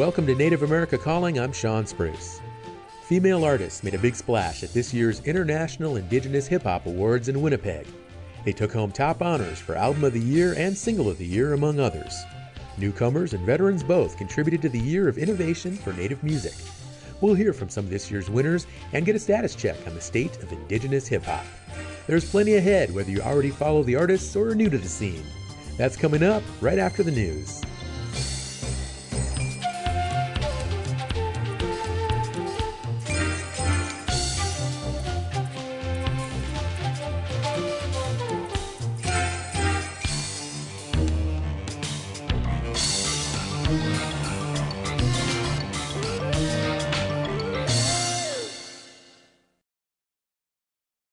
welcome to Native America Calling. I'm Sean Spruce. Female artists made a big splash at this year's International Indigenous Hip Hop Awards in Winnipeg. They took home top honors for Album of the Year and Single of the Year, among others. Newcomers and veterans both contributed to the year of innovation for Native music. We'll hear from some of this year's winners and get a status check on the state of Indigenous hip hop. There's plenty ahead, whether you already follow the artists or are new to the scene. That's coming up right after the news.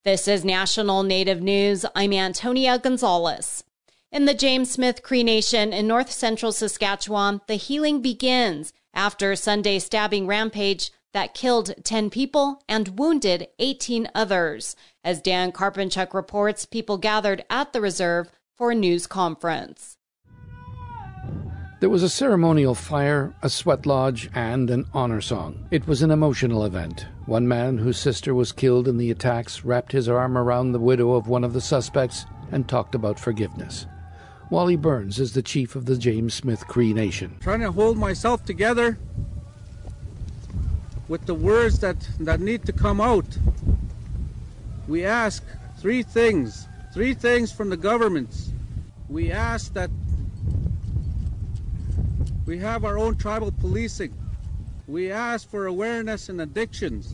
This is National Native News. I'm Antonia Gonzalez. In the James Smith Cree Nation in north central Saskatchewan, the healing begins after Sunday stabbing rampage that killed 10 people and wounded 18 others. As Dan Karpenchuk reports, people gathered at the reserve for a news conference. There was a ceremonial fire, a sweat lodge, and an honor song. It was an emotional event. One man whose sister was killed in the attacks wrapped his arm around the widow of one of the suspects and talked about forgiveness. Wally Burns is the chief of the James Smith Cree Nation. Trying to hold myself together with the words that, that need to come out. We ask three things, three things from the governments. We ask that we have our own tribal policing. We ask for awareness in addictions.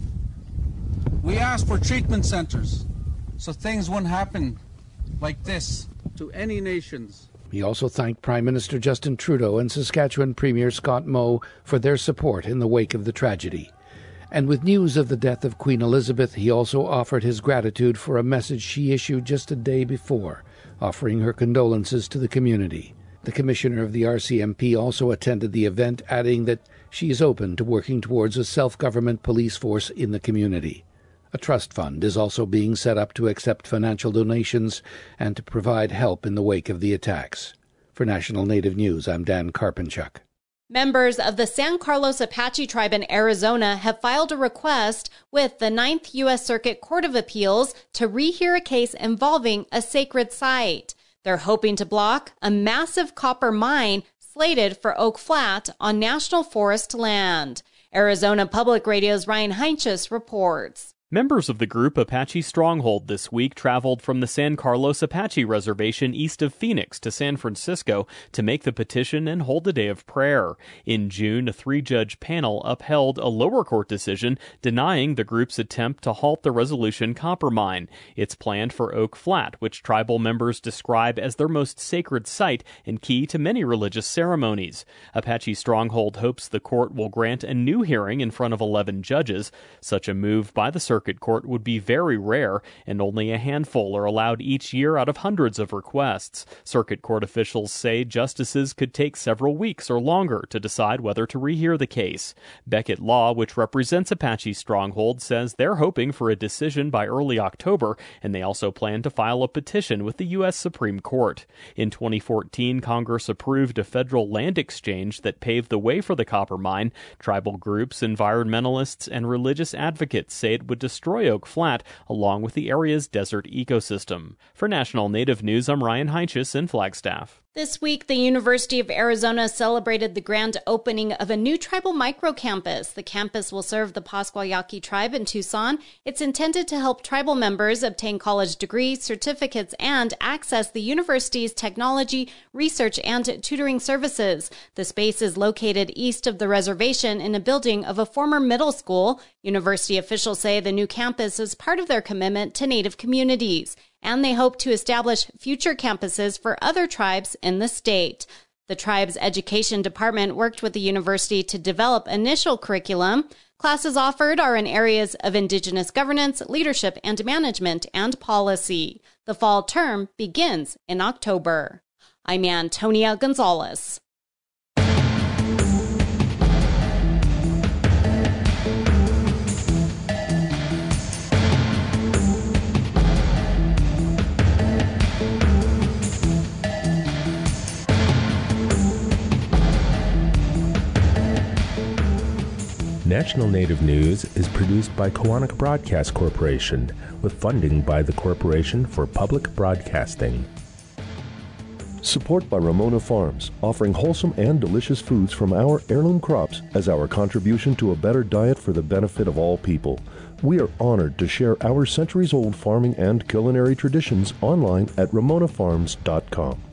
We ask for treatment centers so things won't happen like this to any nations. He also thanked Prime Minister Justin Trudeau and Saskatchewan Premier Scott Moe for their support in the wake of the tragedy. And with news of the death of Queen Elizabeth, he also offered his gratitude for a message she issued just a day before, offering her condolences to the community. The commissioner of the RCMP also attended the event, adding that she is open to working towards a self government police force in the community. A trust fund is also being set up to accept financial donations and to provide help in the wake of the attacks. For National Native News, I'm Dan Karpenchuk. Members of the San Carlos Apache tribe in Arizona have filed a request with the Ninth U.S. Circuit Court of Appeals to rehear a case involving a sacred site. They're hoping to block a massive copper mine slated for Oak Flat on National Forest land. Arizona Public Radio's Ryan Heinsius reports. Members of the group Apache Stronghold this week traveled from the San Carlos Apache Reservation east of Phoenix to San Francisco to make the petition and hold a day of prayer. In June, a three judge panel upheld a lower court decision denying the group's attempt to halt the Resolution copper mine. It's planned for Oak Flat, which tribal members describe as their most sacred site and key to many religious ceremonies. Apache Stronghold hopes the court will grant a new hearing in front of 11 judges. Such a move by the circuit circuit court would be very rare, and only a handful are allowed each year out of hundreds of requests. Circuit court officials say justices could take several weeks or longer to decide whether to rehear the case. Becket Law, which represents Apache Stronghold, says they're hoping for a decision by early October, and they also plan to file a petition with the U.S. Supreme Court. In 2014, Congress approved a federal land exchange that paved the way for the copper mine. Tribal groups, environmentalists, and religious advocates say it would destroy Oak Flat along with the area's desert ecosystem. For National Native News, I'm Ryan Heinsius in Flagstaff. This week, the University of Arizona celebrated the grand opening of a new tribal microcampus. The campus will serve the Pascua Yaqui tribe in Tucson. It's intended to help tribal members obtain college degrees, certificates, and access the university's technology, research, and tutoring services. The space is located east of the reservation in a building of a former middle school. University officials say the new campus is part of their commitment to Native communities and they hope to establish future campuses for other tribes in the state. The tribe's education department worked with the university to develop initial curriculum. Classes offered are in areas of Indigenous governance, leadership and management, and policy. The fall term begins in October. I'm Antonia Gonzalez. International Native News is produced by Koahnic Broadcast Corporation with funding by the Corporation for Public Broadcasting. Support by Ramona Farms, offering wholesome and delicious foods from our heirloom crops as our contribution to a better diet for the benefit of all people. We are honored to share our centuries old farming and culinary traditions online at ramonafarms.com.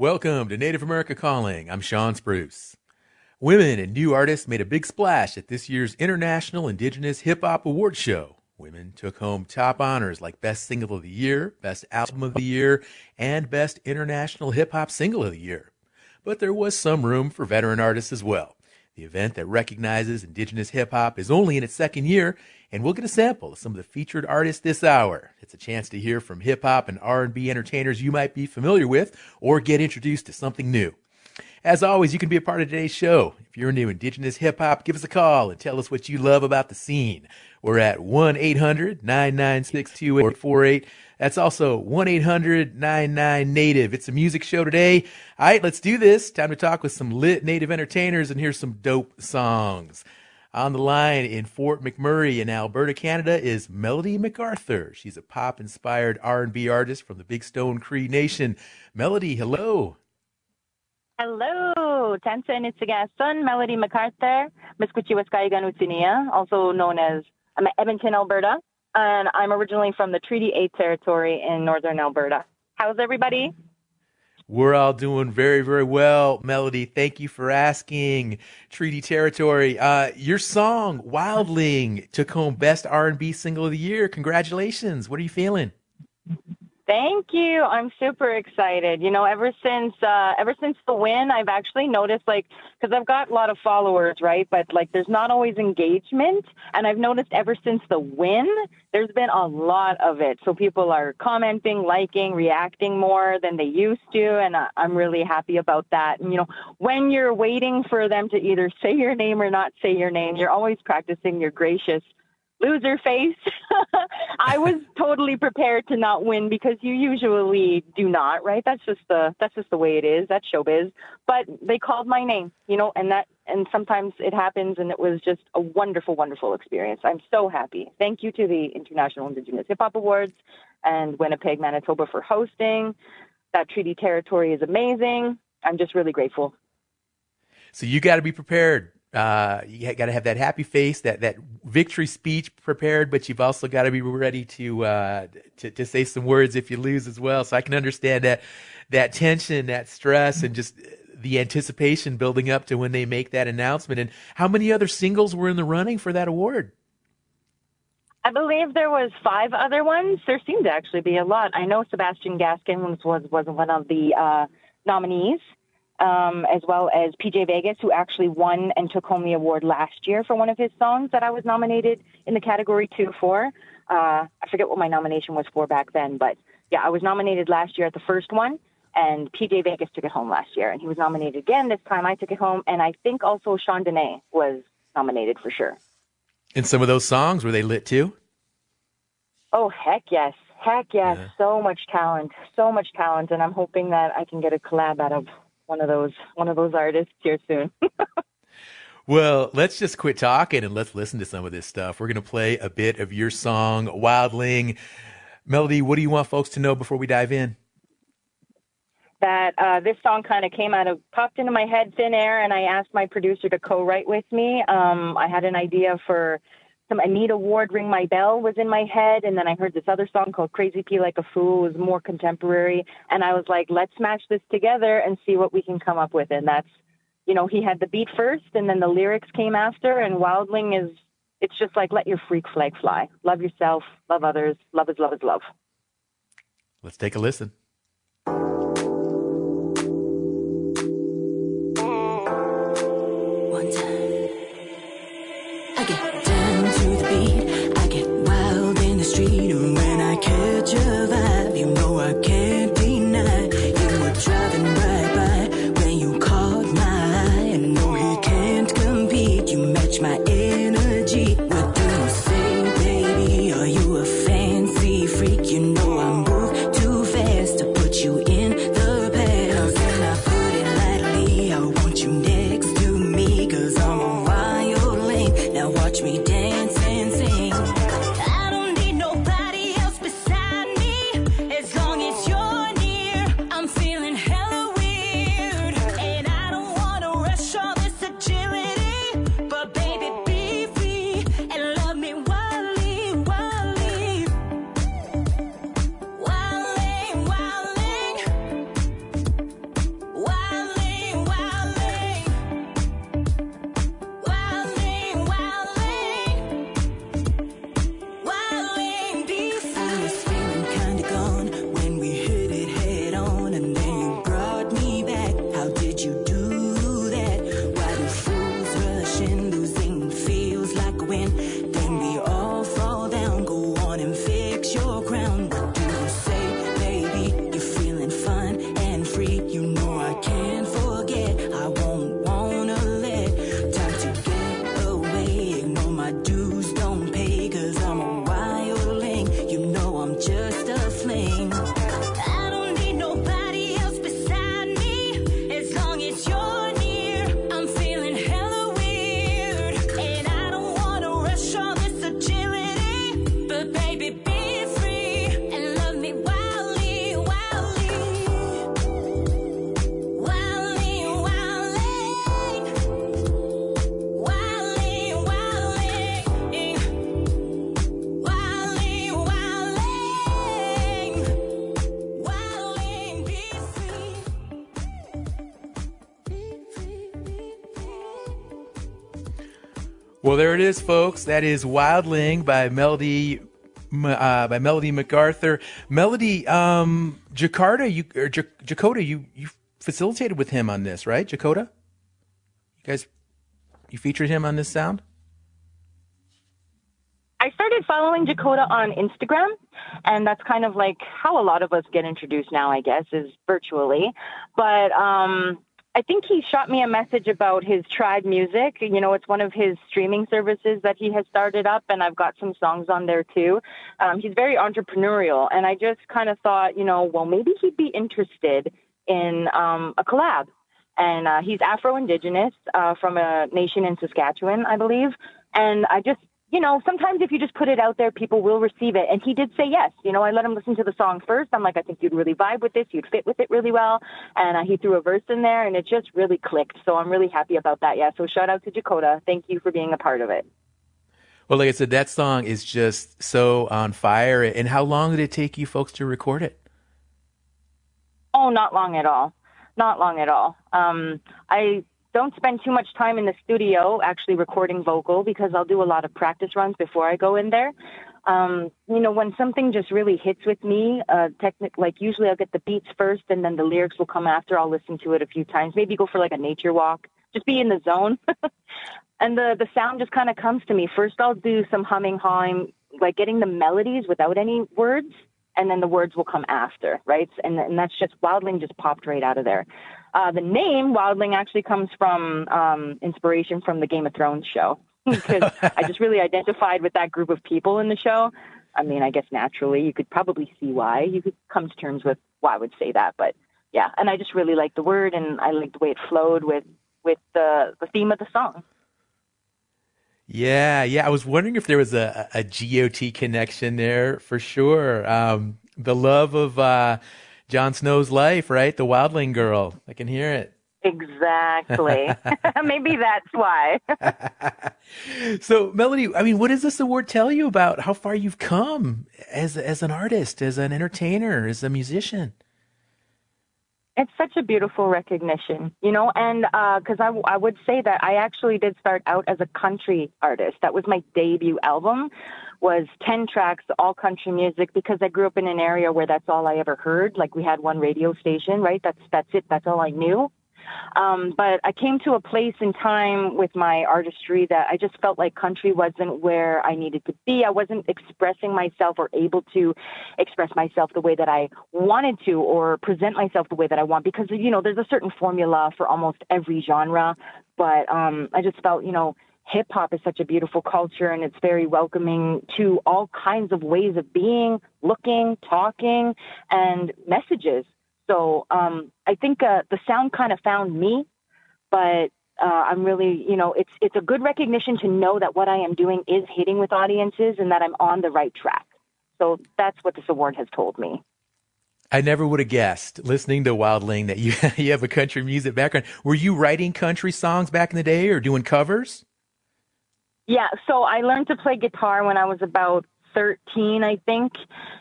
Welcome to Native America Calling. I'm Sean Spruce. Women and new artists made a big splash at this year's International Indigenous Hip Hop Awards Show. Women took home top honors like Best Single of the Year, Best Album of the Year, and Best International Hip Hop Single of the Year. But there was some room for veteran artists as well. The event that recognizes Indigenous hip hop is only in its second year, and we'll get a sample of some of the featured artists this hour. It's a chance to hear from hip hop and R&B entertainers you might be familiar with or get introduced to something new. As always, you can be a part of today's show. If you're new Indigenous hip hop, give us a call and tell us what you love about the scene. We're at 1 800 996 2848. That's also 1 800 99 Native. It's a music show today. All right, let's do this. Time to talk with some lit Native entertainers and hear some dope songs. On the line in Fort McMurray in Alberta, Canada is Melody MacArthur. She's a pop-inspired R&B artist from the Big Stone Cree Nation. Melody, hello. Hello, Tansa Nitsagasan, Melody MacArthur, Miskuchiwaskaigan Utinia, also known as I'm at Edmonton, Alberta, and I'm originally from the Treaty 8 territory in northern Alberta. How's everybody? We're all doing very, very well. Melody, thank you for asking. Treaty Territory, uh, your song "Wildling" took home Best R&B Single of the Year. Congratulations! What are you feeling? Thank you. I'm super excited. You know, ever since uh, ever since the win, I've actually noticed like because I've got a lot of followers, right? But like, there's not always engagement, and I've noticed ever since the win, there's been a lot of it. So people are commenting, liking, reacting more than they used to, and I'm really happy about that. And you know, when you're waiting for them to either say your name or not say your name, you're always practicing your gracious loser face. I was totally prepared to not win because you usually do not, right? That's just the that's just the way it is. That's showbiz. But they called my name, you know, and that and sometimes it happens and it was just a wonderful, wonderful experience. I'm so happy. Thank you to the International Indigenous Hip Hop Awards and Winnipeg, Manitoba for hosting. That treaty territory is amazing. I'm just really grateful. So you got to be prepared uh, you got to have that happy face, that that victory speech prepared, but you've also got to be ready to, uh, to to say some words if you lose as well. So I can understand that that tension, that stress, and just the anticipation building up to when they make that announcement. And how many other singles were in the running for that award? I believe there was five other ones. There seemed to actually be a lot. I know Sebastian Gaskin was was, was one of the uh, nominees um, as well as PJ Vegas, who actually won and took home the award last year for one of his songs that I was nominated in the category two for. Uh, I forget what my nomination was for back then, but yeah, I was nominated last year at the first one, and PJ Vegas took it home last year, and he was nominated again this time. I took it home, and I think also Sean Dene was nominated for sure. And some of those songs were they lit too? Oh heck yes, heck yes! Yeah. So much talent, so much talent, and I'm hoping that I can get a collab out of one of those one of those artists here soon. well, let's just quit talking and let's listen to some of this stuff. We're going to play a bit of your song Wildling. Melody, what do you want folks to know before we dive in? That uh, this song kind of came out of popped into my head thin air, and I asked my producer to co-write with me. Um, I had an idea for some Anita Ward Ring My Bell was in my head, and then I heard this other song called Crazy P Like a Fool. It was more contemporary, and I was like, let's match this together and see what we can come up with. And that's, you know, he had the beat first, and then the lyrics came after. And Wildling is, it's just like let your freak flag fly. Love yourself, love others. Love is love is love. Let's take a listen. Well, there it is, folks. That is Wildling by Melody uh, by Melody MacArthur. Melody, um, Jakarta, you or J- Jakota, you you facilitated with him on this, right? Jakota, you guys, you featured him on this sound. I started following Dakota on Instagram, and that's kind of like how a lot of us get introduced now, I guess, is virtually. But um, I think he shot me a message about his tribe music. You know, it's one of his streaming services that he has started up, and I've got some songs on there too. Um, he's very entrepreneurial, and I just kind of thought, you know, well, maybe he'd be interested in um, a collab. And uh, he's Afro Indigenous uh, from a nation in Saskatchewan, I believe. And I just you know, sometimes if you just put it out there, people will receive it. And he did say yes. You know, I let him listen to the song first. I'm like, I think you'd really vibe with this. You'd fit with it really well. And uh, he threw a verse in there, and it just really clicked. So I'm really happy about that. Yeah. So shout out to Dakota. Thank you for being a part of it. Well, like I said, that song is just so on fire. And how long did it take you folks to record it? Oh, not long at all. Not long at all. Um, I don't spend too much time in the studio actually recording vocal because I'll do a lot of practice runs before I go in there. Um, you know, when something just really hits with me, uh, technic, like usually I'll get the beats first and then the lyrics will come after. I'll listen to it a few times, maybe go for like a nature walk, just be in the zone. and the, the sound just kind of comes to me. First, I'll do some humming, hawing, like getting the melodies without any words and then the words will come after, right? And, and that's just Wildling just popped right out of there. Uh, the name Wildling actually comes from um, inspiration from the Game of Thrones show because I just really identified with that group of people in the show. I mean, I guess naturally you could probably see why. You could come to terms with why I would say that, but yeah. And I just really liked the word, and I liked the way it flowed with with the the theme of the song. Yeah, yeah. I was wondering if there was a, a GOT connection there for sure. Um, the love of uh, Jon Snow's life, right? The Wildling girl. I can hear it. Exactly. Maybe that's why. so, Melody, I mean, what does this award tell you about how far you've come as as an artist, as an entertainer, as a musician? It's such a beautiful recognition, you know, and uh, because I, I would say that I actually did start out as a country artist. That was my debut album, was 10 tracks, all country music, because I grew up in an area where that's all I ever heard. Like we had one radio station, right? That's, that's it. That's all I knew. Um, but I came to a place in time with my artistry that I just felt like country wasn't where I needed to be. I wasn't expressing myself or able to express myself the way that I wanted to or present myself the way that I want because, you know, there's a certain formula for almost every genre. But um, I just felt, you know, hip hop is such a beautiful culture and it's very welcoming to all kinds of ways of being, looking, talking, and messages. So um, I think uh, the sound kind of found me, but uh, I'm really, you know, it's it's a good recognition to know that what I am doing is hitting with audiences and that I'm on the right track. So that's what this award has told me. I never would have guessed, listening to Wildling, that you you have a country music background. Were you writing country songs back in the day, or doing covers? Yeah, so I learned to play guitar when I was about 13, I think.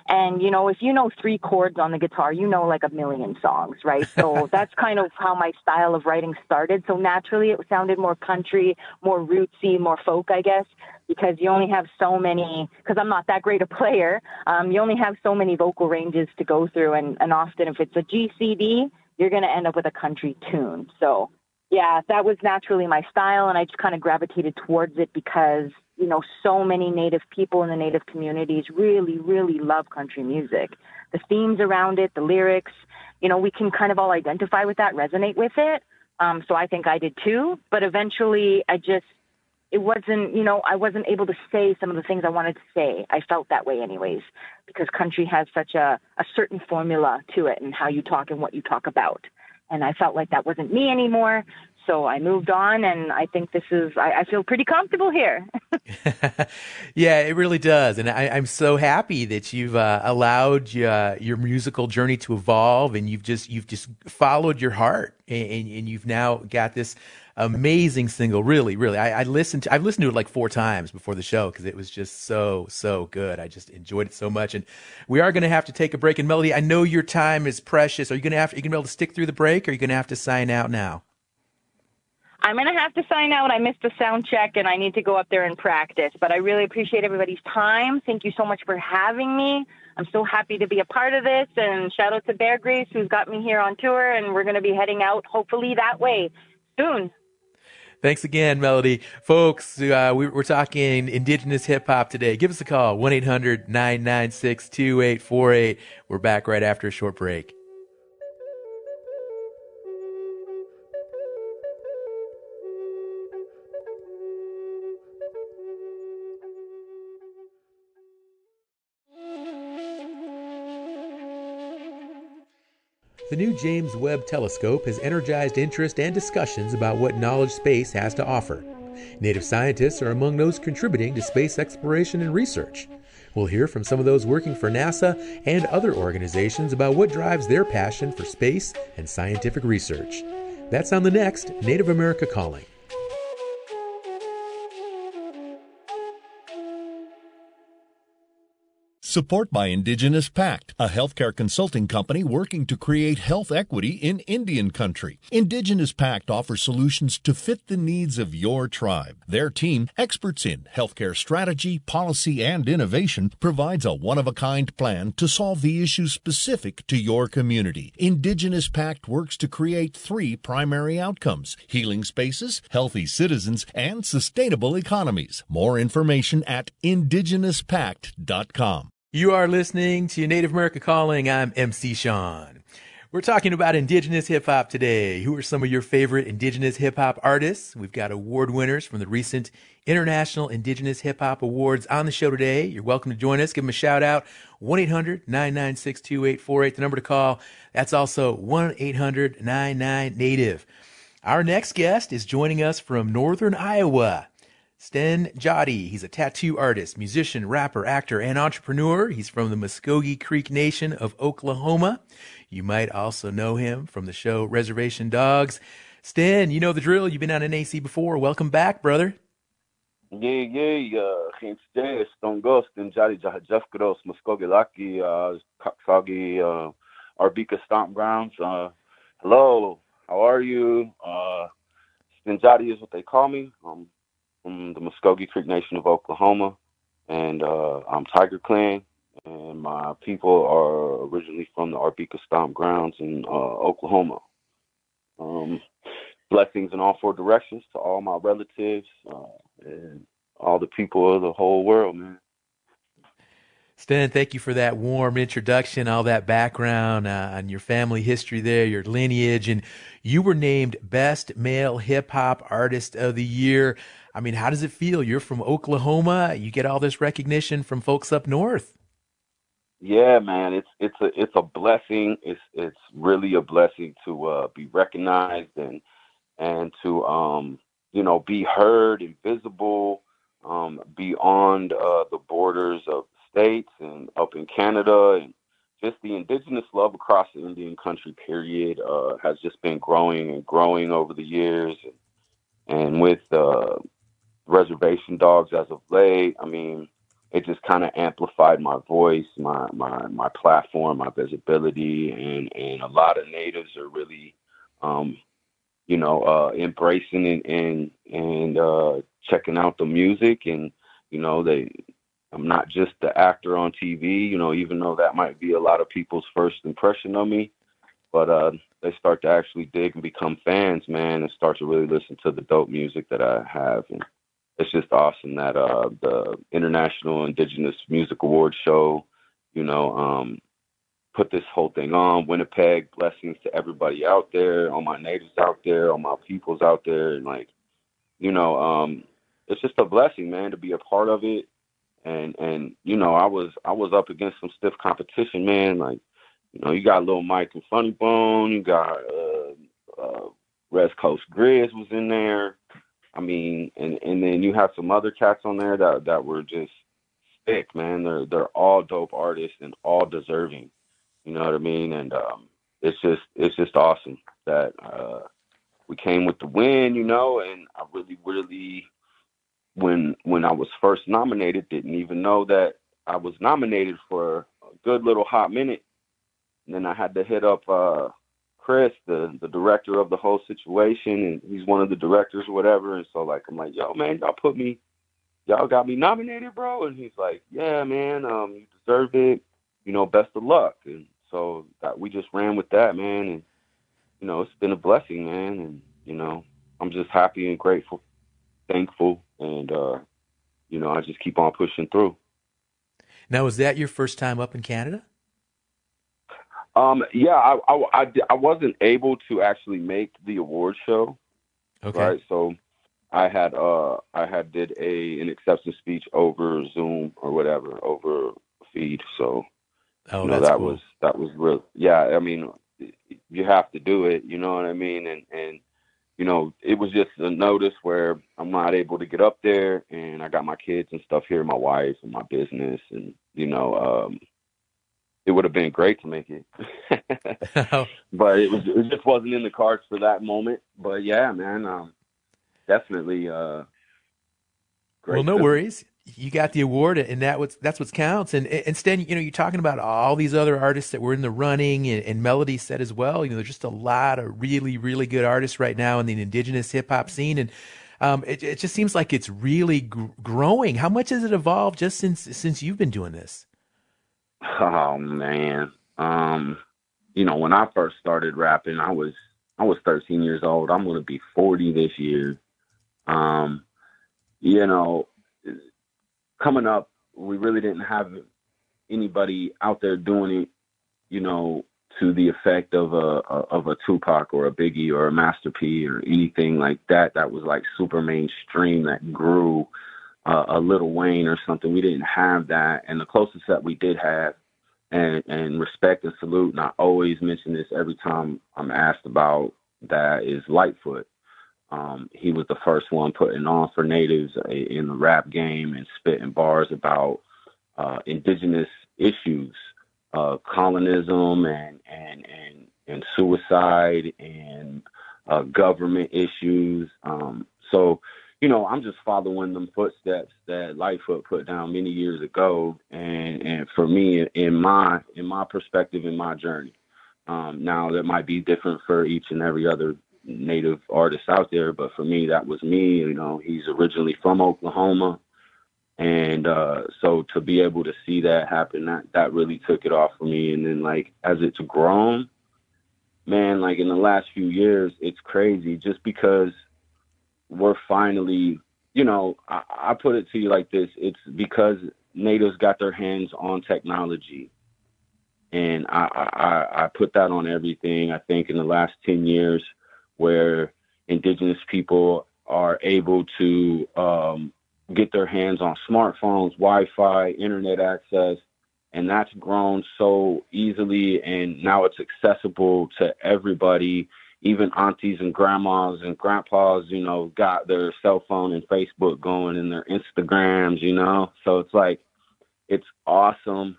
And, you know, if you know three chords on the guitar, you know like a million songs, right? So that's kind of how my style of writing started. So naturally it sounded more country, more rootsy, more folk, I guess, because you only have so many, because I'm not that great a player, um, you only have so many vocal ranges to go through. And, and often if it's a GCD, you're going to end up with a country tune. So, yeah, that was naturally my style, and I just kind of gravitated towards it because you know, so many Native people in the Native communities really, really love country music. The themes around it, the lyrics, you know, we can kind of all identify with that, resonate with it. Um, so I think I did too. But eventually, I just it wasn't, you know, I wasn't able to say some of the things I wanted to say. I felt that way anyways, because country has such a, a certain formula to it and how you talk and what you talk about. And I felt like that wasn't me anymore. So I moved on, and I think this is, I, I feel pretty comfortable here. yeah, it really does. And I, am so happy that you've uh, allowed uh, your musical journey to evolve and you've just, you've just followed your heart and, and you've now got this amazing single. Really, really. I, I, listened to, I've listened to it like four times before the show because it was just so, so good. I just enjoyed it so much. And we are going to have to take a break. And Melody, I know your time is precious. Are you going to have, are you going to be able to stick through the break or are you going to have to sign out now? I'm going to have to sign out. I missed the sound check and I need to go up there and practice. But I really appreciate everybody's time. Thank you so much for having me. I'm so happy to be a part of this. And shout out to Bear Grace, who's got me here on tour. And we're going to be heading out hopefully that way soon. Thanks again, Melody. Folks, uh, we, are talking indigenous hip hop today. Give us a call, 1 800 996 2848. We're back right after a short break. The new James Webb Telescope has energized interest and discussions about what knowledge space has to offer. Native scientists are among those contributing to space exploration and research. We'll hear from some of those working for NASA and other organizations about what drives their passion for space and scientific research. That's on the next Native America Calling. Support by Indigenous Pact, a healthcare consulting company working to create health equity in Indian country. Indigenous Pact offers solutions to fit the needs of your tribe. Their team, experts in healthcare strategy, policy, and innovation, provides a one of a kind plan to solve the issues specific to your community. Indigenous Pact works to create three primary outcomes healing spaces, healthy citizens, and sustainable economies. More information at indigenouspact.com. You are listening to Native America Calling. I'm MC Sean. We're talking about indigenous hip hop today. Who are some of your favorite indigenous hip hop artists? We've got award winners from the recent International Indigenous Hip Hop Awards on the show today. You're welcome to join us. Give them a shout out. 1 800 996 2848, the number to call. That's also 1 800 99 Native. Our next guest is joining us from Northern Iowa. Sten Joddi. He's a tattoo artist, musician, rapper, actor, and entrepreneur. He's from the Muskogee Creek Nation of Oklahoma. You might also know him from the show Reservation Dogs. Sten, you know the drill. You've been on NAC before. Welcome back, brother. Yeah, yeah, Geen steeds, Stongos, and Jadi Jafkaros, Muskogee Laki, Kaksagi, uh, Arbika Stomp Grounds. Uh, hello, how are you? Uh, Sten Joddi is what they call me. Um, from the Muskogee Creek Nation of Oklahoma, and uh, I'm Tiger Clan, and my people are originally from the Arbika Stomp Grounds in uh, Oklahoma. Um, blessings in all four directions to all my relatives uh, and all the people of the whole world, man. Sten, thank you for that warm introduction, all that background uh, on your family history there, your lineage, and you were named Best Male Hip Hop Artist of the Year. I mean, how does it feel? You're from Oklahoma. You get all this recognition from folks up north. Yeah, man, it's it's a it's a blessing. It's it's really a blessing to uh, be recognized and and to um you know be heard and visible um, beyond uh, the borders of states and up in Canada and just the indigenous love across the Indian country period uh, has just been growing and growing over the years and, and with uh, reservation dogs as of late. I mean, it just kind of amplified my voice, my my my platform, my visibility, and and a lot of natives are really, um, you know, uh, embracing and and and uh, checking out the music, and you know they. I'm not just the actor on TV, you know, even though that might be a lot of people's first impression of me, but uh, they start to actually dig and become fans, man, and start to really listen to the dope music that I have. And it's just awesome that uh, the International Indigenous Music Awards show, you know, um, put this whole thing on. Winnipeg, blessings to everybody out there, all my natives out there, all my peoples out there, and like, you know, um, it's just a blessing, man, to be a part of it. And and you know, I was I was up against some stiff competition, man. Like, you know, you got Lil Mike and Funny Bone, you got uh, uh, West Coast Grizz was in there. I mean, and and then you have some other cats on there that that were just sick, man. They're they're all dope artists and all deserving. You know what I mean? And um, it's just it's just awesome that uh, we came with the win, you know. And I really really when when I was first nominated, didn't even know that I was nominated for a good little hot minute. And then I had to hit up uh, Chris, the the director of the whole situation, and he's one of the directors or whatever. And so like I'm like, yo man, y'all put me, y'all got me nominated, bro. And he's like, yeah man, um, you deserve it. You know, best of luck. And so that we just ran with that, man. And you know, it's been a blessing, man. And you know, I'm just happy and grateful, thankful, and uh, you know, I just keep on pushing through. Now, was that your first time up in Canada? Um, yeah, I, I, I, I wasn't able to actually make the award show. Okay. Right. So I had uh I had did a an acceptance speech over Zoom or whatever over feed. So Oh, you know, that cool. was that was real. Yeah, I mean, you have to do it. You know what I mean? And and you know, it was just a notice where I'm not able to get up there, and I got my kids and stuff here, my wife and my business, and you know, um, it would have been great to make it, but it was it just wasn't in the cards for that moment. But yeah, man, um, definitely. Uh, great well, no feeling. worries. You got the award, and that what's that's what counts. And and instead, you know, you're talking about all these other artists that were in the running, and, and Melody said as well. You know, there's just a lot of really, really good artists right now in the indigenous hip hop scene, and um, it it just seems like it's really gr- growing. How much has it evolved just since since you've been doing this? Oh man. Um, you know, when I first started rapping, I was I was 13 years old. I'm gonna be 40 this year. Um, you know, coming up, we really didn't have anybody out there doing it, you know, to the effect of a of a Tupac or a Biggie or a Master P or anything like that. That was like super mainstream that grew uh, a Lil Wayne or something. We didn't have that, and the closest that we did have, and and respect and salute. And I always mention this every time I'm asked about that is Litefoot. Um, he was the first one putting on for natives uh, in the rap game and spitting bars about uh, indigenous issues, uh, colonism and and and and suicide and uh, government issues. Um, so, you know, I'm just following them footsteps that Litefoot put down many years ago, and and for me, in my in my perspective, in my journey. Um, now that might be different for each and every other native artist out there, but for me, that was me. You know, he's originally from Oklahoma, and uh, so to be able to see that happen, that that really took it off for me. And then like as it's grown, man, like in the last few years, it's crazy just because we're finally, you know, I, I put it to you like this: it's because natives got their hands on technology and I, I I put that on everything. I think in the last ten years, where indigenous people are able to um, get their hands on smartphones, Wi-Fi, internet access, and that's grown so easily, and now it's accessible to everybody. Even aunties and grandmas and grandpas, you know, got their cell phone and Facebook going and their Instagrams, you know. So it's like, it's awesome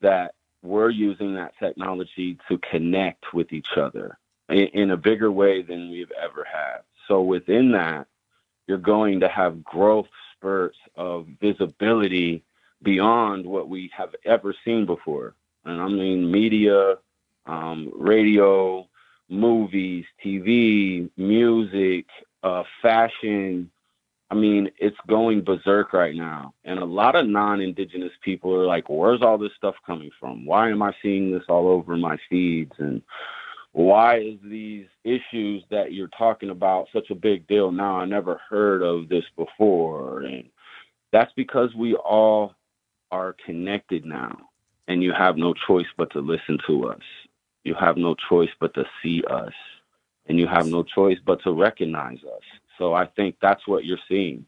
that we're using that technology to connect with each other in, in a bigger way than we've ever had. So within that, you're going to have growth spurts of visibility beyond what we have ever seen before. And I mean media, um, radio, movies, TV, music, uh, fashion, I mean, it's going berserk right now. And a lot of non indigenous people are like, where's all this stuff coming from? Why am I seeing this all over my feeds? And why is these issues that you're talking about such a big deal now? I never heard of this before. And that's because we all are connected now. And you have no choice but to listen to us. You have no choice but to see us. And you have no choice but to recognize us. So I think that's what you're seeing.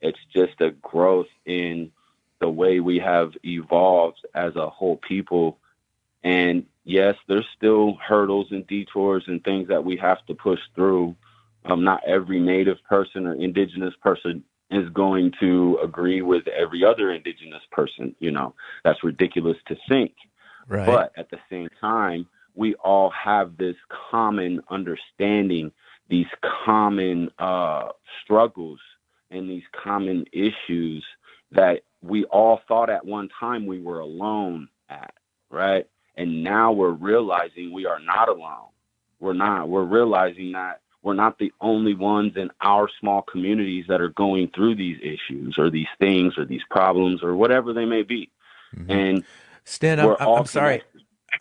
It's just a growth in the way we have evolved as a whole people. And yes, there's still hurdles and detours and things that we have to push through. Um, not every Native person or Indigenous person is going to agree with every other Indigenous person. You know, that's ridiculous to think. Right. But at the same time, we all have this common understanding, these common uh, struggles, and these common issues that we all thought at one time we were alone at, right? And now we're realizing we are not alone. We're not. We're realizing that we're not the only ones in our small communities that are going through these issues or these things or these problems or whatever they may be. Mm-hmm. And Stan, I'm, I'm sorry.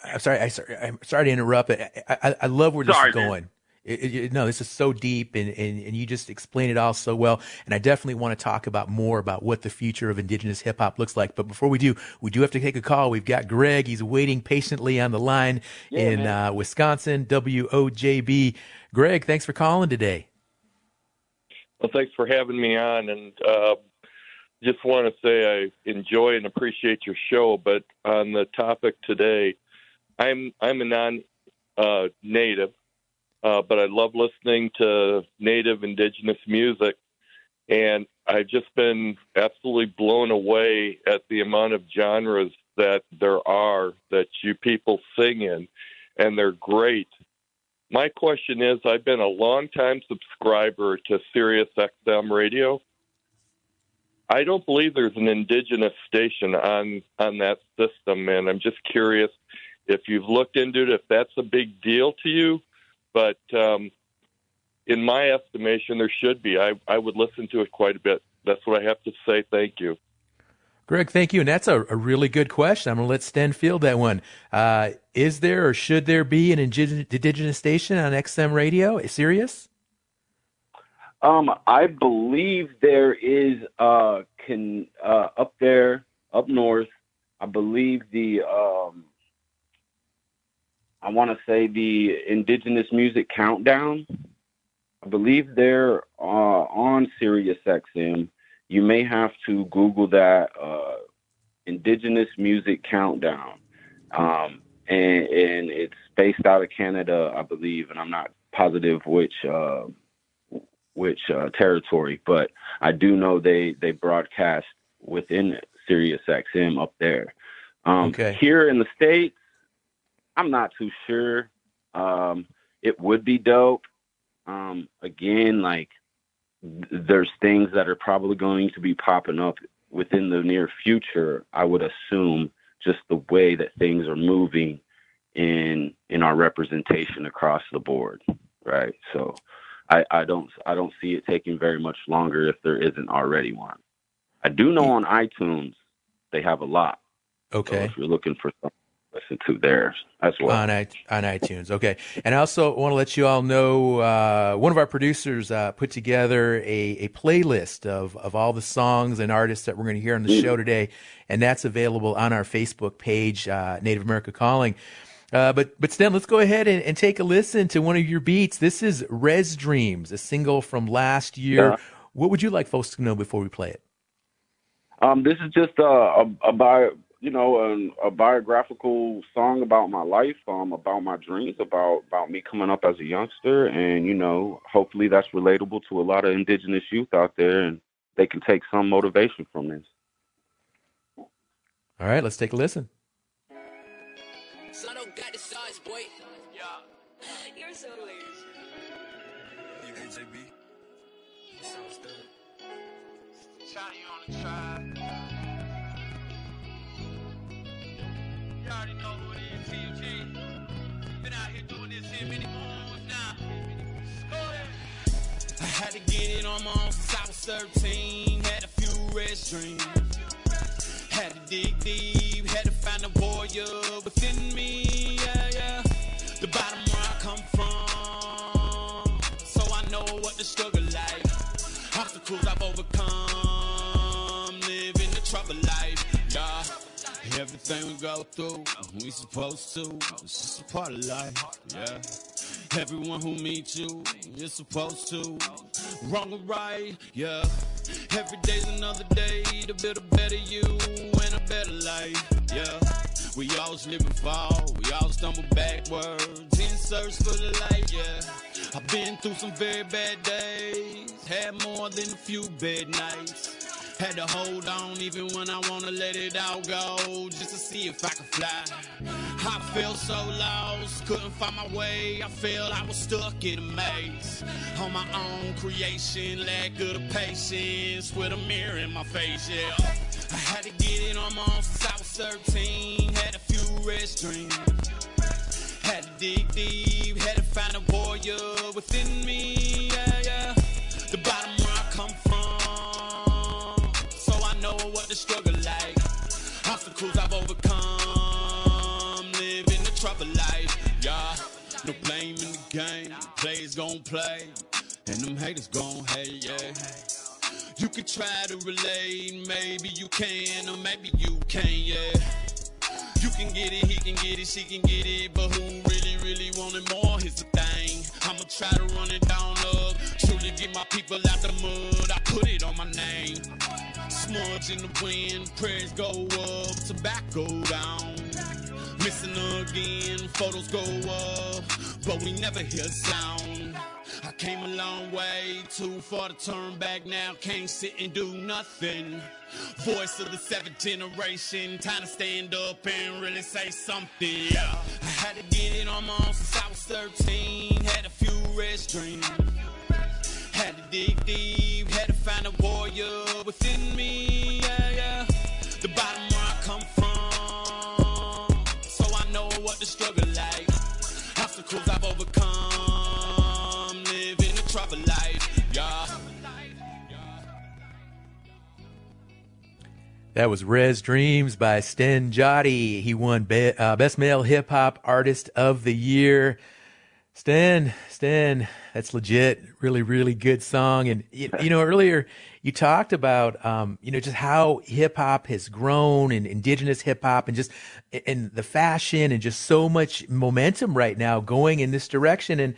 I'm sorry. I, am sorry to interrupt. I, I, I love where this sorry, is going. Man. It, it, no, this is so deep, and, and, and you just explain it all so well. And I definitely want to talk about more about what the future of Indigenous hip hop looks like. But before we do, we do have to take a call. We've got Greg. He's waiting patiently on the line yeah, in uh, Wisconsin, WOJB. Greg, thanks for calling today. Well, thanks for having me on, and uh, just want to say I enjoy and appreciate your show. But on the topic today, I'm I'm a non-native. Uh, uh, but I love listening to native indigenous music. And I've just been absolutely blown away at the amount of genres that there are that you people sing in, and they're great. My question is I've been a long-time subscriber to Sirius XM radio. I don't believe there's an indigenous station on on that system, and I'm just curious if you've looked into it, if that's a big deal to you, but um, in my estimation, there should be. I, I would listen to it quite a bit. That's what I have to say. Thank you. Greg, thank you. And that's a, a really good question. I'm going to let Sten field that one. Uh, is there or should there be an indigenous station on XM radio? Sirius? Um, I believe there is uh, can uh, up there, up north. I believe the um, I want to say the Indigenous Music Countdown. I believe they're uh, on Sirius XM. You may have to Google that uh, Indigenous Music Countdown, um, and, and, it's based out of Canada, I believe, and I'm not positive which uh, which uh, territory, but I do know they they broadcast within Sirius XM up there. Um, okay. Here in the states, I'm not too sure. Um, it would be dope. Um, again, like th- there's things that are probably going to be popping up within the near future. I would assume just the way that things are moving in in our representation across the board, right? So I, I don't I don't see it taking very much longer if there isn't already one. I do know on iTunes they have a lot. Okay. So if you're looking for something listen to theirs as well on, on iTunes. Okay, and I also want to let you all know uh, one of our producers uh, put together a, a playlist of of all the songs and artists that we're going to hear on the mm-hmm. show today, and that's available on our Facebook page, uh, Native America Calling. Uh, but but Sten, let's go ahead and, and, take a listen to one of your beats. This is Res Dreams, a single from last year. Yeah. What would you like folks to know before we play it? Um, this is just a, a, a bio, you know, a, a biographical song about my life, um, about my dreams, about about me coming up as a youngster, and you know, hopefully that's relatable to a lot of indigenous youth out there, and they can take some motivation from this. All right, let's take a listen. Already know who it is, Been out here doing this here many moons now. I had to get it on my own since I was 13. Had a few red dreams. Had to dig deep. Had to find a warrior within me. Yeah, yeah. The bottom where I come from. So I know what the struggle like. Obstacles I've overcome. Everything we go through, uh, we supposed to. Uh, it's just a part of life, yeah. Everyone who meets you, you're supposed to. Wrong or right, yeah. Every day's another day to build a better you and a better life, yeah. We all live and fall, we all stumble backwards in search for the light, yeah. I've been through some very bad days, had more than a few bad nights. Had to hold on even when I wanna let it all go, just to see if I could fly. I felt so lost, couldn't find my way. I felt I was stuck in a maze. On my own creation, lack of the patience with a mirror in my face, yeah. I had to get it on my own since I was 13. Had a few rest dreams. Had to dig deep, had to find a warrior within me, yeah, yeah. The bottom so I know what the struggle like. Obstacles I've overcome, living the trouble life, yeah. No blame in the game, players gon' play, and them haters gon' hate, yeah. You can try to relate, maybe you can, or maybe you can't, yeah. You can get it, he can get it, she can get it, but who really, really wanted more? Here's the thing. I'ma try to run it down up. Truly get my people out the mud. I put it on my name. Smudge in the wind, prayers go up, tobacco down. Missing again, photos go up, but we never hear a sound. I came a long way, too far to turn back now. Can't sit and do nothing. Voice of the seventh generation, time to stand up and really say something. Yeah. I had to get it on my own since I was 13. Had a few rest dreams. Had to dig deep, find a warrior within me. Yeah, yeah. The bottom where I come from, so I know what the struggle like. Obstacles I've overcome, living a trouble life. Yeah. That was Res Dreams by Sten Joddi. He won Be- uh, Best Male Hip Hop Artist of the Year. Sten, Sten, that's legit. Really, really good song. And you, you know, earlier you talked about, um, you know, just how hip hop has grown and indigenous hip hop and just and the fashion and just so much momentum right now going in this direction. And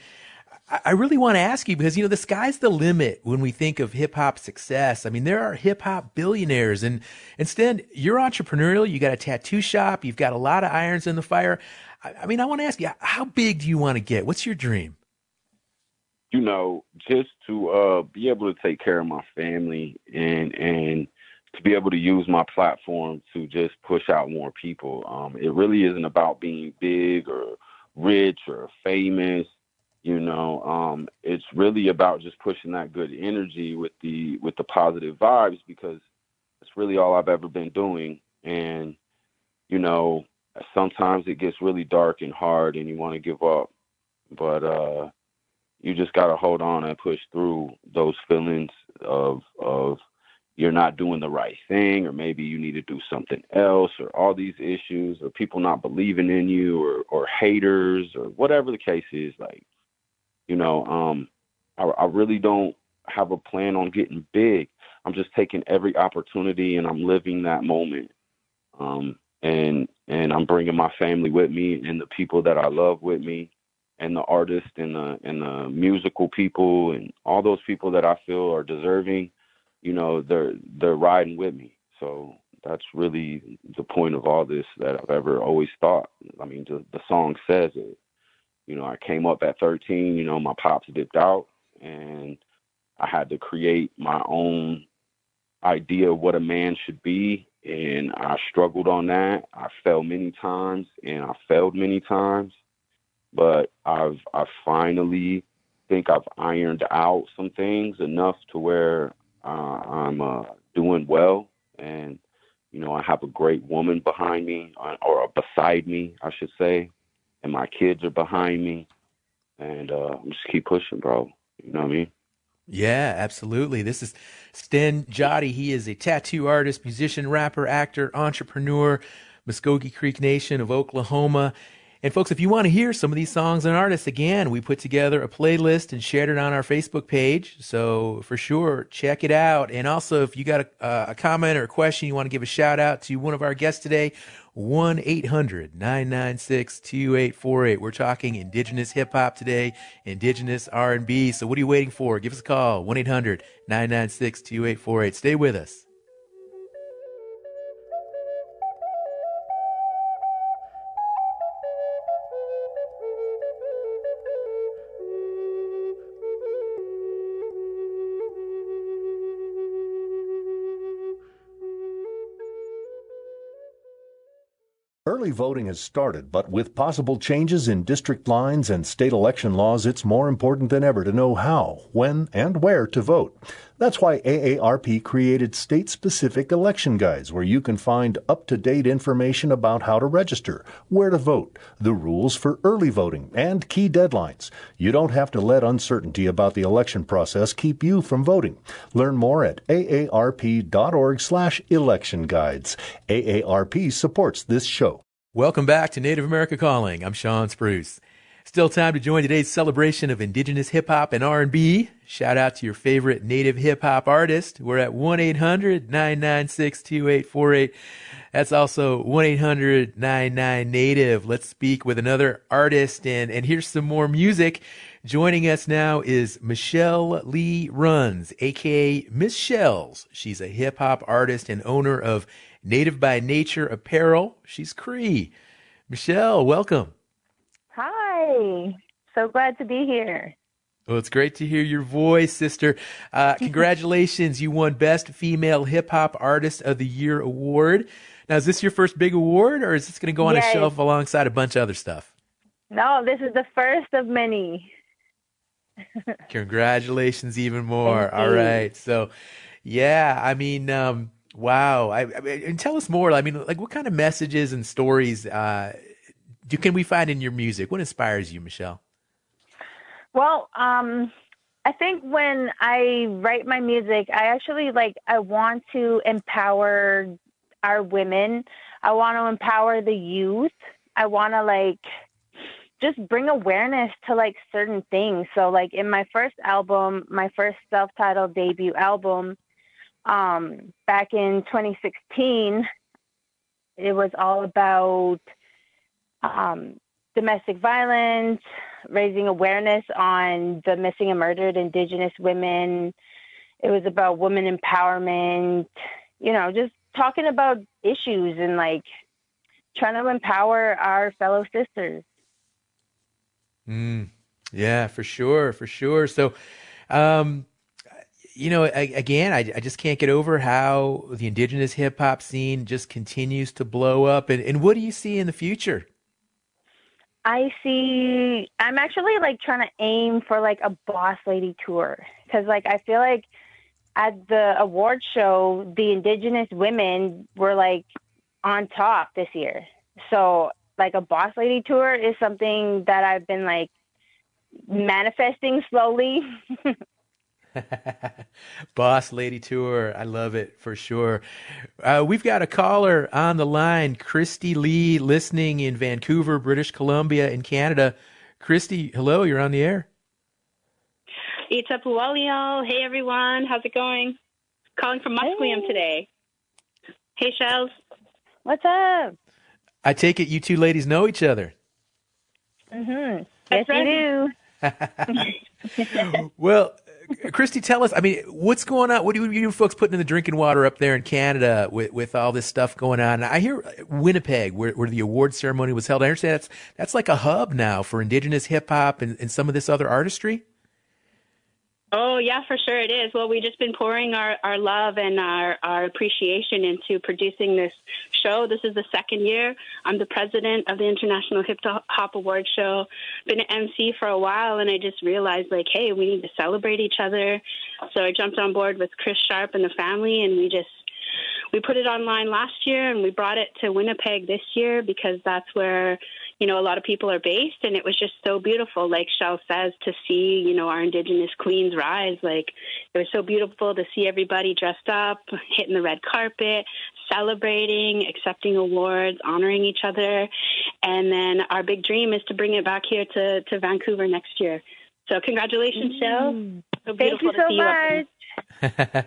I I really want to ask you because you know the sky's the limit when we think of hip hop success. I mean, there are hip hop billionaires, and and instead you're entrepreneurial. You got a tattoo shop. You've got a lot of irons in the fire. I, I mean, I want to ask you, how big do you want to get? What's your dream? you know, just to uh, be able to take care of my family and and to be able to use my platform to just push out more people. Um, it really isn't about being big or rich or famous. You know, um, it's really about just pushing that good energy with the with the positive vibes because it's really all I've ever been doing. And you know, sometimes it gets really dark and hard, and you want to give up. But uh, you just got to hold on and push through those feelings of of you're not doing the right thing or maybe you need to do something else or all these issues or people not believing in you or or haters or whatever the case is like you know um I, I really don't have a plan on getting big i'm just taking every opportunity and i'm living that moment um and and i'm bringing my family with me and the people that i love with me and the artists and the and the musical people and all those people that I feel are deserving, you know, they're they're riding with me. So that's really the point of all this that I've ever always thought. I mean, the, the song says it. You know, I came up at 13. You know, my pops dipped out, and I had to create my own idea of what a man should be, and I struggled on that. I fell many times, and I failed many times but I've I finally think I've ironed out some things enough to where uh, I'm uh, doing well, and you know I have a great woman behind me, uh, or beside me, I should say, and my kids are behind me, and uh, I'm just keep pushing, bro. You know what I mean? Yeah, absolutely. This is Sten Joddi. He is a tattoo artist, musician, rapper, actor, entrepreneur, Muskogee Creek Nation of Oklahoma. And folks, if you want to hear some of these songs and artists again, we put together a playlist and shared it on our Facebook page. So for sure, check it out. And also, if you got a, uh, a comment or a question you want to give a shout out to one of our guests today, 1 800 996 2848. We're talking indigenous hip hop today, indigenous R&B. So what are you waiting for? Give us a call 1 800 996 2848. Stay with us. Early voting has started, but with possible changes in district lines and state election laws, it's more important than ever to know how, when, and where to vote. That's why AARP created state specific election guides where you can find up to date information about how to register, where to vote, the rules for early voting, and key deadlines. You don't have to let uncertainty about the election process keep you from voting. Learn more at aarp.org slash election guides. AARP supports this show. Welcome back to Native America Calling. I'm Shawn Spruce. Still time to join today's celebration of indigenous hip hop and R&B. Shout out to your favorite native hip hop artist. We're at 1-800-996-2848. That's also 1-800-99-NATIVE. Let's speak with another artist and, and here's some more music. Joining us now is Michelle Lee Runs, aka Miss Shells. She's a hip hop artist and owner of Native by Nature Apparel. She's Cree. Michelle, welcome. Hi. So glad to be here. Well, it's great to hear your voice, sister. Uh, congratulations. You won Best Female Hip Hop Artist of the Year award. Now, is this your first big award, or is this going to go on Yes. a shelf alongside a bunch of other stuff? No, this is the first of many. Congratulations, even more. All right. So, yeah, I mean, um, wow. I, I and tell us more. I mean, like, what kind of messages and stories uh, do can we find in your music? What inspires you, Michelle? Well, um, I think when I write my music, I actually like I want to empower our women. I want to empower the youth. I want to like just bring awareness to like certain things. So like in my first album, my first self-titled debut album, um, back in 2016, it was all about um, domestic violence, raising awareness on the missing and murdered Indigenous women. It was about women empowerment, you know, just talking about issues and like trying to empower our fellow sisters. Mm, yeah, for sure, for sure. So, um, you know, a- again, I, I just can't get over how the indigenous hip hop scene just continues to blow up. And, and what do you see in the future? I see. I'm actually like trying to aim for like a boss lady tour because like I feel like at the award show, the indigenous women were like on top this year. So like a boss lady tour is something that I've been like manifesting slowly. Boss Lady Tour. I love it for sure. Uh, we've got a caller on the line, Christy Lee, listening in Vancouver, British Columbia, in Canada. Christy, hello, you're on the air. Itapualio. Hey everyone, how's it going? Calling from Musqueam today. Hey Shells. What's up? I take it you two ladies know each other. Mhm. That's yes, right. you do. Well, Christy, tell us. I mean, what's going on? What are you, you folks putting in the drinking water up there in Canada with, with all this stuff going on? I hear Winnipeg, where, where the award ceremony was held. I understand that's that's like a hub now for Indigenous hip hop and, and some of this other artistry. Oh yeah, for sure it is. Well, we've just been pouring our, our love and our, our appreciation into producing this show. This is the second year. I'm the president of the International Hip Hop Award Show. Been an MC for a while, and I just realized like, hey, we need to celebrate each other. So I jumped on board with Chris Sharp and the family, and we just we put it online last year, and we brought it to Winnipeg this year because that's where you know a lot of people are based, and it was just so beautiful. Like Shell says, to see you know our Indigenous queens rise. Like it was so beautiful to see everybody dressed up, hitting the red carpet, celebrating, accepting awards, honoring each other, and then our big dream is to bring it back here to to Vancouver next year. So congratulations, Shell. Mm. So Thank you so see you much. uh,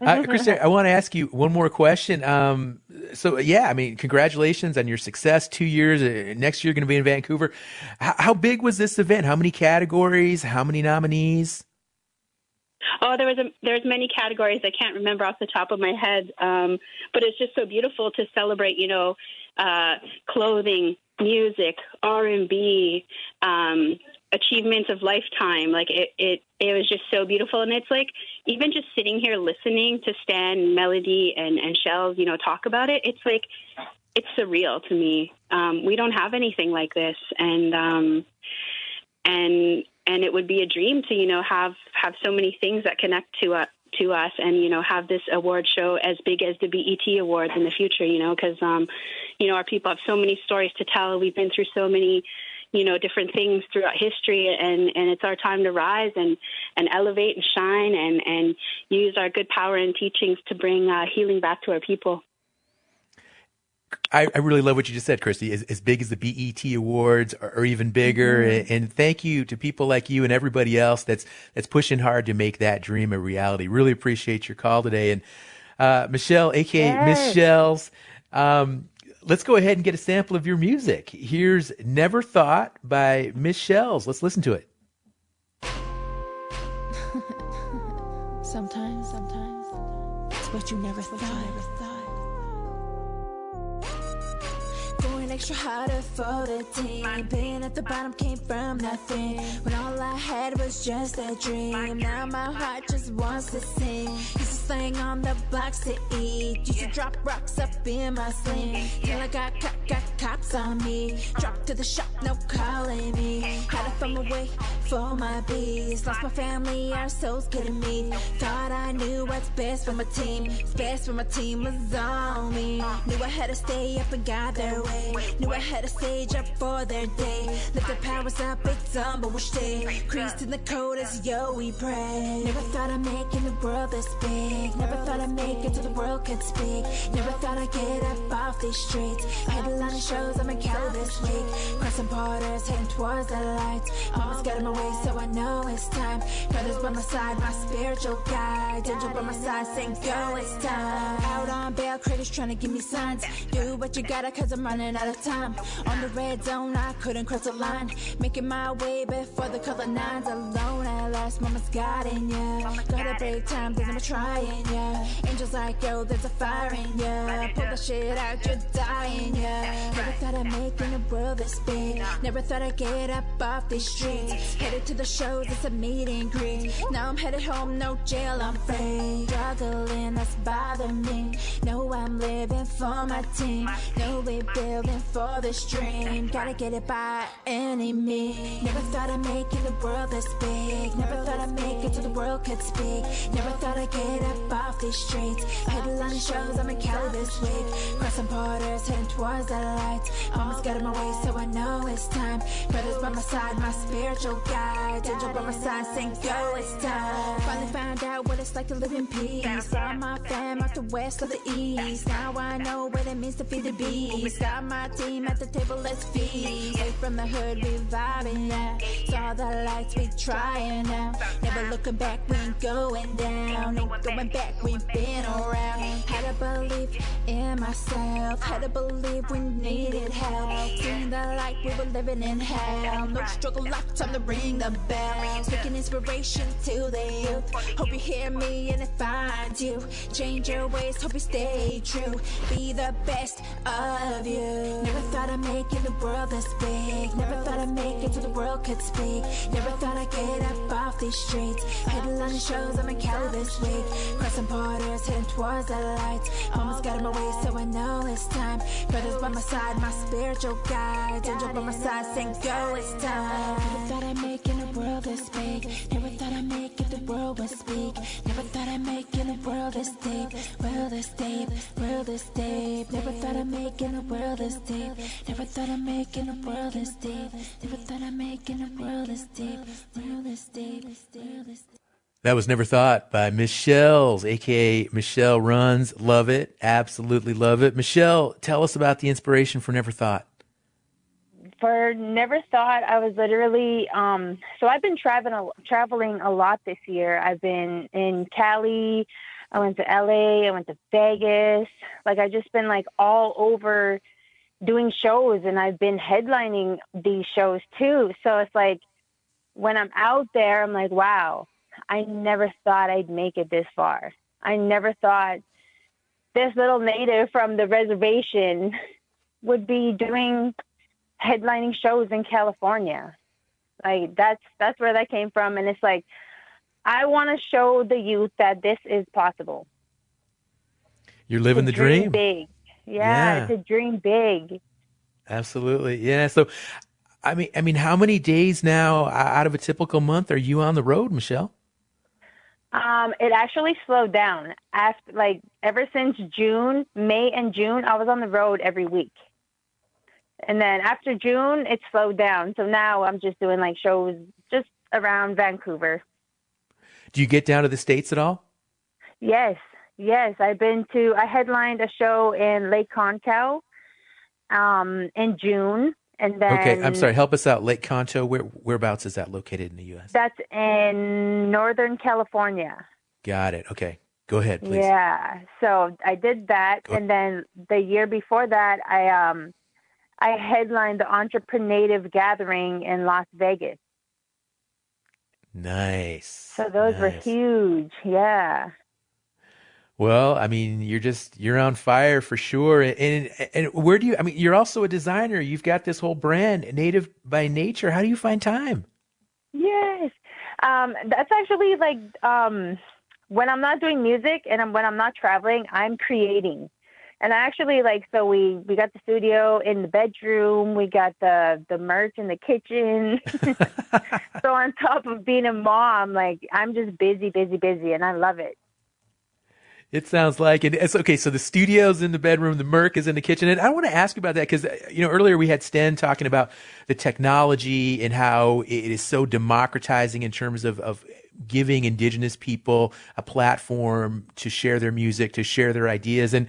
I want to ask you one more question. Um, so yeah, I mean, congratulations on your success. Two years. Uh, next year, you're going to be in Vancouver. H- how big was this event? How many categories? How many nominees? Oh, there was a, there's many categories I can't remember off the top of my head, um, but it's just so beautiful to celebrate. You know, uh, clothing, music, R and B, um, achievements of lifetime. Like it, it, it was just so beautiful. And it's like even just sitting here listening to Stan, Melody, and and Shells, you know, talk about it. It's like it's surreal to me. Um, we don't have anything like this, and um, and and it would be a dream to you know have have so many things that connect to us to us and you know have this award show as big as the BET awards in the future you know because um you know our people have so many stories to tell we've been through so many you know different things throughout history and and it's our time to rise and and elevate and shine and and use our good power and teachings to bring uh, healing back to our people I, I, really love what you just said, Christy. As, as big as the BET Awards, or, or even bigger. Mm-hmm. And, and, thank you to people like you and everybody else that's that's pushing hard to make that dream a reality. Really appreciate your call today. And uh, Michelle, aka yes. Miss Shells, um, let's go ahead and get a sample of your music. Here's "Never Thought" by Miss Shells. Let's listen to it. sometimes, sometimes, it's what you never thought. extra harder for the team. Being at the bottom came from nothing. When all I had was just a dream. Now my heart just wants to sing. Used on the blocks to eat. Used to drop rocks up in my sling. Till I got got, got cops on me. Dropped to the shop, no calling me. Had to find my way for my bees. Lost my family, our souls getting me. Thought I knew what's best for my team. What's best for my team was on me. Knew I had to stay up and got their way. Knew I had to stage up for their day. Lift the powers up, it's on, we stay. Creased in the code as yo, we pray. Never thought I'd make in the world this big. Never thought I'd make it to the world could speak. Never thought I'd get up off these streets. A of shows, I'm in Cali this week. Crossing borders, heading towards the lights. Almost got in my way, so I know it's time. Brothers by my side, my spiritual guide. Angel by my side, saying go, it's time. Out on bail, critics trying to give me signs. Do what you gotta, cause I'm running out of time. On the red zone, I couldn't cross the line. Making my way before the color nines. Alone at last, mama's got in ya. Gotta break time, there's no trying ya. Angels like, yo, there's a fire in ya. Pull the shit out, you're dying ya. Never thought I'd make in a world this big. Never thought I'd get up off these streets. Headed to the shows, it's a meet and greet. Now I'm headed home, no jail, I'm free. Struggling, that's bothering me. Know I'm living for my team. Know we're building for this dream. Gotta get it by any means. Never thought I'd make it the world this big. Never thought I'd make it till the world could speak. Never thought I'd get up off these streets. A of shows, I'm in Cali this week. Crossing borders, heading towards the lights. Almost got in my way, so I know it's time. Brothers by my side, my spiritual guide. Angel by my side, saying go, it's time. Finally found out what it's like to live in peace. Saw my fam off the west of the east. Now I know what it means to feed the beast. Got my team at the table, let's feast. Away from the hood, we vibing, yeah. Saw the lights, we trying now. Never looking back, we ain't going down. Ain't going back, we've been around. Had to believe in myself. Had to believe we needed help. Seeing the light, we were living in hell. No struggle left, time to ring the bell. Speaking inspiration to the youth. Hope you hear me and it finds you. Change your ways, hope you stay true. Be the best of you. Never thought I'd make it the world this big. Never thought I'd make it till the world could speak. Never thought I'd get up off these streets. Of shows, I'm in Cali this week. Crossing borders, heading towards the lights. Almost got in my way, so I know it's time. Brothers by my side, my spiritual guide. Angel by my side, saying go, it's time. Never thought I'd make it the world this big. Never thought I'd make it the world would speak. Never thought I'd make it the world this deep. World this deep, world this deep. Never thought I'd make it the world this deep. Never thought I'd make in the world this deep. Never thought I'd make in the world this deep. World this deep. That was Never Thought by Miss Shells, aka Michelle Runs. Love it. Absolutely love it. Michelle, tell us about the inspiration for Never Thought. For Never Thought, I was literally, um, so I've been traveling, traveling a lot this year. I've been in Cali, I went to LA, I went to Vegas. Like I've just been like all over doing shows and I've been headlining these shows too. So it's like when I'm out there, I'm like, wow, I never thought I'd make it this far. I never thought this little native from the reservation would be doing headlining shows in California. Like that's that's where that came from and it's like I want to show the youth that this is possible. You're living the dream. big. Yeah, Yeah. to dream big. Absolutely. Yeah. So, I mean, I mean, how many days now out of a typical month are you on the road, Michelle? Um, it actually slowed down after like ever since June, May and June, I was on the road every week. And then after June, it slowed down. So now I'm just doing like shows just around Vancouver. Do you get down to the states at all? Yes, yes. I've been to I headlined a show in Lake Concow um in June and then okay. I'm sorry. Help us out. Lake Concho. Where whereabouts is that located in the U.S.? That's in Northern California. Got it. Okay. Go ahead, please. Yeah. So I did that and then the year before that I um I headlined the Entreprenative Gathering in Las Vegas. Nice. So those were huge. Yeah. Well, I mean, you're just you're on fire for sure. And and where do you? I mean, you're also a designer. You've got this whole brand, Native by Nature. How do you find time? Yes. Um, that's actually like um, when I'm not doing music and I'm, when I'm not traveling, I'm creating. And I actually like so we we got the studio in the bedroom, we got the the merch in the kitchen. so on top of being a mom, like I'm just busy, busy, busy, and I love it. It sounds like it. It's okay. So the studio's in the bedroom, the Merc is in the kitchen, and I want to ask you about that because you know earlier we had Sten talking about the technology and how it is so democratizing in terms of of giving Indigenous people a platform to share their music, to share their ideas, and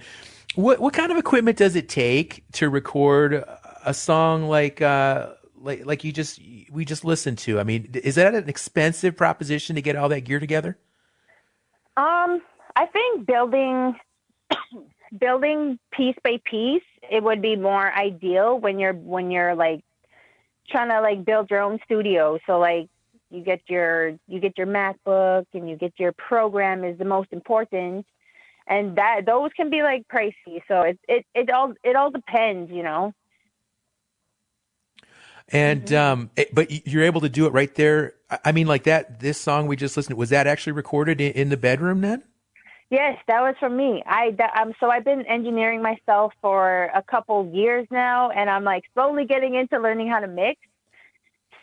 what what kind of equipment does it take to record a song like uh like like you just we just listened to? I mean, is that an expensive proposition to get all that gear together? Um, I think building building piece by piece, it would be more ideal when you're when you're like trying to like build your own studio. So like you get your you get your MacBook and you get your program is the most important. And that those can be like pricey. So it it, it all it all depends, you know. And um, it- but you're able to do it right there. I- I mean, like that. This song we just listened to was that actually recorded in, in the bedroom then? Yes, that was for me. I that, um so I've been engineering myself for a couple years now, and I'm like slowly getting into learning how to mix.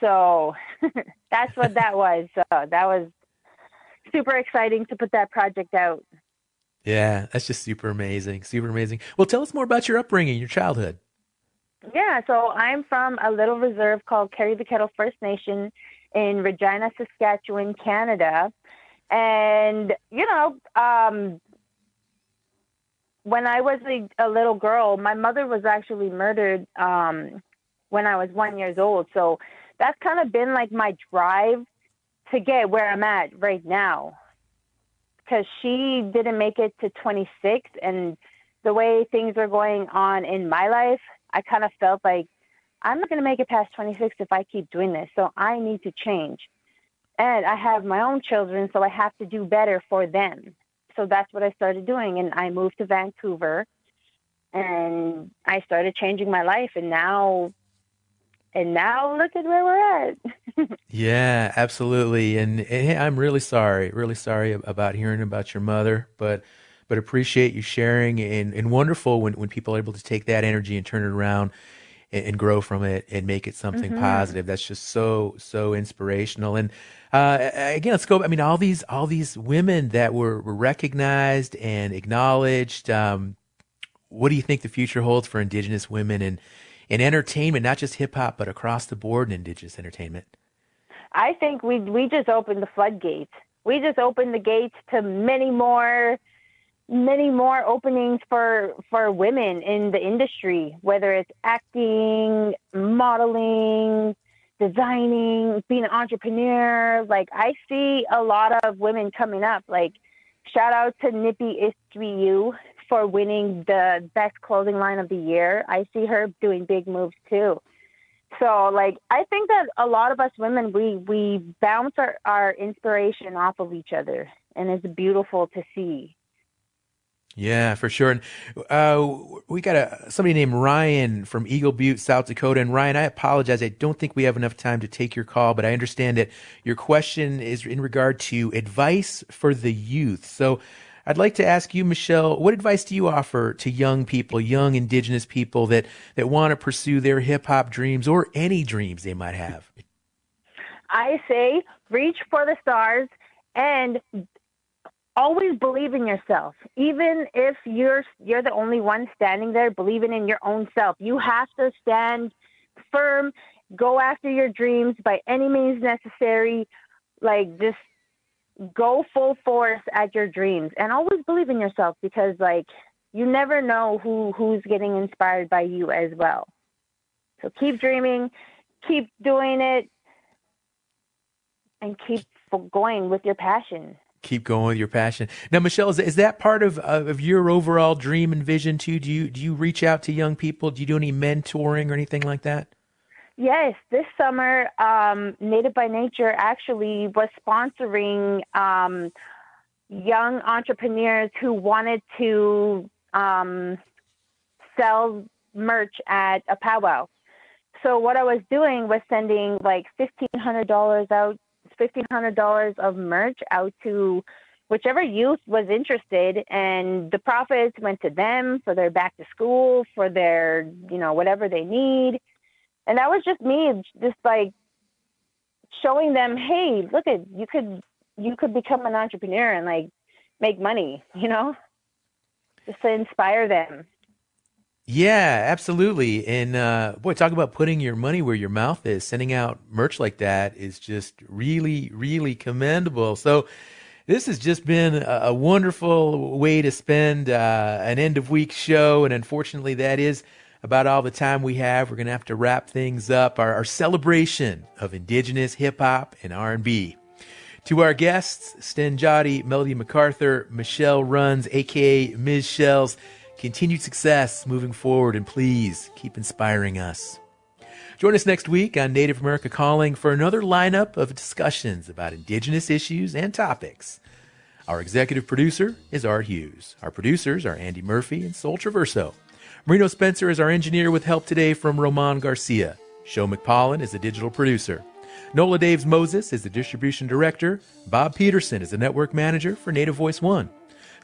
So that's what that was. So that was super exciting to put that project out. Yeah, that's just super amazing, super amazing. Well, tell us more about your upbringing, your childhood. Yeah, so I'm from a little reserve called Carry the Kettle First Nation in Regina, Saskatchewan, Canada. And, you know, um, when I was a, a little girl, my mother was actually murdered um, when I was one years old. So that's kind of been like my drive to get where I'm at right now. Because she didn't make it to 26, and the way things are going on in my life, I kind of felt like I'm not going to make it past 26 if I keep doing this. So I need to change. And I have my own children, so I have to do better for them. So that's what I started doing. And I moved to Vancouver and I started changing my life. And now, and now look at where we're at. Yeah, absolutely. And, and I'm really sorry, really sorry about hearing about your mother, but but appreciate you sharing and, and wonderful when, when people are able to take that energy and turn it around and, and grow from it and make it something Mhm. positive. That's just so so inspirational. And uh, again, let's go. I mean, all these all these women that were, were recognized and acknowledged. Um, what do you think the future holds for Indigenous women and in entertainment, not just hip hop, but across the board in Indigenous entertainment? I think we we just opened the floodgates. We just opened the gates to many more many more openings for for women in the industry, whether it's acting, modeling, designing, being an entrepreneur. Like I see a lot of women coming up. Like shout out to Nippy Istriu for winning the best clothing line of the year. I see her doing big moves too. So like I think that a lot of us women we we bounce our, our inspiration off of each other and it's beautiful to see. Yeah, for sure. And uh, we got a somebody named Ryan from Eagle Butte, South Dakota. And Ryan, I apologize. I don't think we have enough time to take your call, but I understand that your question is in regard to advice for the youth. So I'd like to ask you, Michelle, what advice do you offer to young people, young indigenous people that, that want to pursue their hip hop dreams or any dreams they might have? I say reach for the stars and always believe in yourself. Even if you're you're the only one standing there believing in your own self. You have to stand firm go after your dreams by any means necessary like just go full force at your dreams. And always believe in yourself because like you never know who who's getting inspired by you as well. So keep dreaming keep doing it and keep going with your passion keep going with your passion. Now, Michelle, is, is that part of of your overall dream and vision too? Do you do you reach out to young people? Do you do any mentoring or anything like that? Yes, this summer, um, Native by Nature actually was sponsoring um, young entrepreneurs who wanted to um, sell merch at a powwow. So what I was doing was sending like fifteen hundred dollars out fifteen hundred dollars of merch out to whichever youth was interested and the profits went to them for their back to school for their you know whatever they need. And that was just me just like showing them hey look at you could you could become an entrepreneur and like make money you know? Just to inspire them yeah, absolutely. And uh, boy, talk about putting your money where your mouth is. Sending out merch like that is just really, really commendable. So, this has just been a, wonderful way to spend uh, an end of week show. And unfortunately, that is about all the time we have. We're going to have to wrap things up. Our, our celebration of Indigenous hip hop and R&B. To our guests, Sten Joddi, Melody MacArthur, Michelle Runs, aka Ms. Shells continued success moving forward, and please keep inspiring us. Join us next week on Native America Calling for another lineup of discussions about Indigenous issues and topics. Our executive producer is Art Hughes. Our producers are Andi Murphy and Sol Traverso. Marino Spencer is our engineer with help today from Roman Garcia. Show McPollen is the digital producer. Nola Daves Moses is the distribution director. Bob Peterson is the network manager for Native Voice One.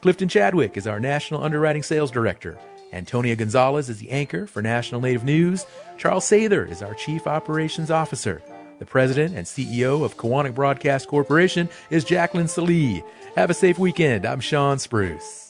Clifton Chadwick is our National Underwriting Sales Director. Antonia Gonzales is the anchor for National Native News. Charles Sather is our Chief Operations Officer. The President and CEO of Koahnic Broadcast Corporation is Jaclyn Sallee. Have a safe weekend. I'm Shawn Spruce.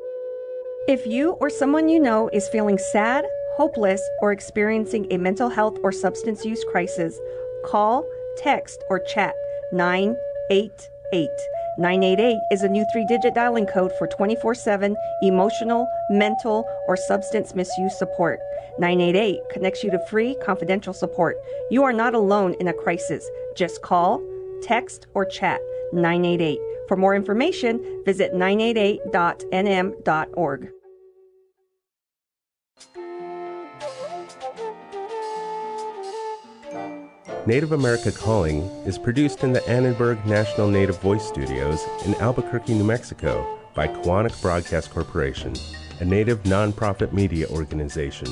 If you or someone you know is feeling sad, hopeless, or experiencing a mental health or substance use crisis, call, text, or chat 988. 988 is a new three digit dialing code for 24 7 emotional, mental, or substance misuse support. 988 connects you to free, confidential support. You are not alone in a crisis. Just call, text, or chat 988. For more information, visit 988.nm.org. Native America Calling is produced in the Annenberg National Native Voice Studios in Albuquerque, New Mexico by Koahnic Broadcast Corporation, a native nonprofit media organization.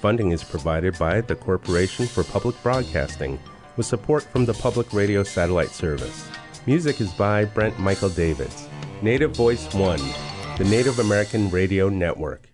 Funding is provided by the Corporation for Public Broadcasting with support from the Public Radio Satellite Service. Music is by Brent Michael Davids. Native Voice One, the Native American Radio Network.